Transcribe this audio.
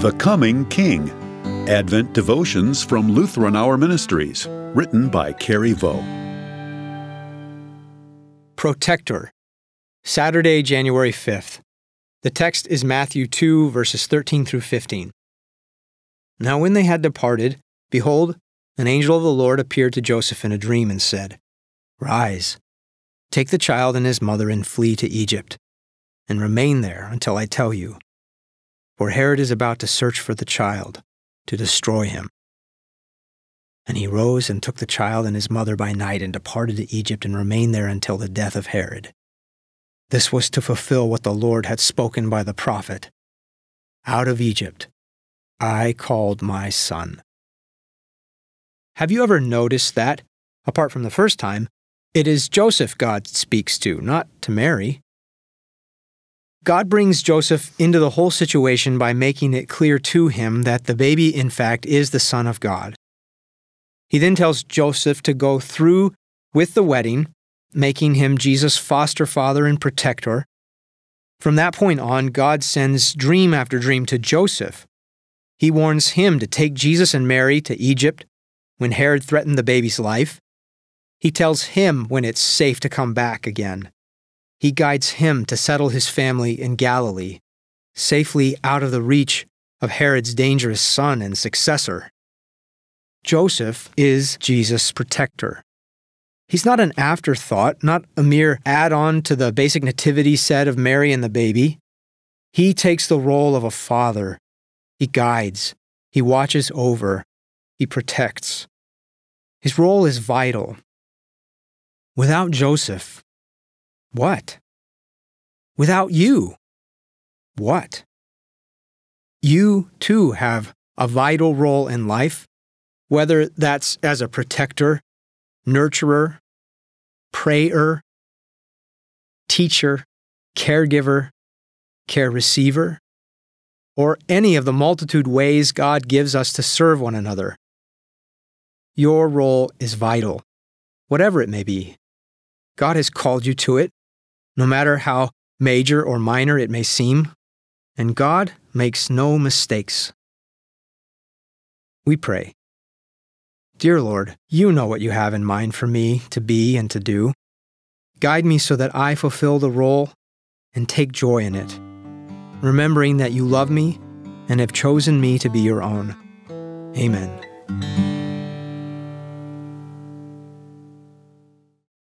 The Coming King Advent Devotions from Lutheran Hour Ministries, written by Kari Vo. Protector, Saturday, January 5th. The text is Matthew 2, verses 13 through 15. Now, when they had departed, behold, an angel of the Lord appeared to Joseph in a dream and said, Rise, take the child and his mother and flee to Egypt, and remain there until I tell you. For Herod is about to search for the child to destroy him. And he rose and took the child and his mother by night and departed to Egypt and remained there until the death of Herod. This was to fulfill what the Lord had spoken by the prophet Out of Egypt I called my son. Have you ever noticed that, apart from the first time, it is Joseph God speaks to, not to Mary? God brings Joseph into the whole situation by making it clear to him that the baby, in fact, is the Son of God. He then tells Joseph to go through with the wedding, making him Jesus' foster father and protector. From that point on, God sends dream after dream to Joseph. He warns him to take Jesus and Mary to Egypt when Herod threatened the baby's life. He tells him when it's safe to come back again he guides him to settle his family in Galilee, safely out of the reach of Herod's dangerous son and successor. Joseph is Jesus' protector. He's not an afterthought, not a mere add on to the basic nativity set of Mary and the baby. He takes the role of a father. He guides, he watches over, he protects. His role is vital. Without Joseph, what? Without you, what? You too have a vital role in life, whether that's as a protector, nurturer, prayer, teacher, caregiver, care receiver, or any of the multitude ways God gives us to serve one another. Your role is vital, whatever it may be. God has called you to it no matter how major or minor it may seem, and God makes no mistakes. We pray. Dear Lord, you know what you have in mind for me to be and to do. Guide me so that I fulfill the role and take joy in it, remembering that you love me and have chosen me to be your own. Amen.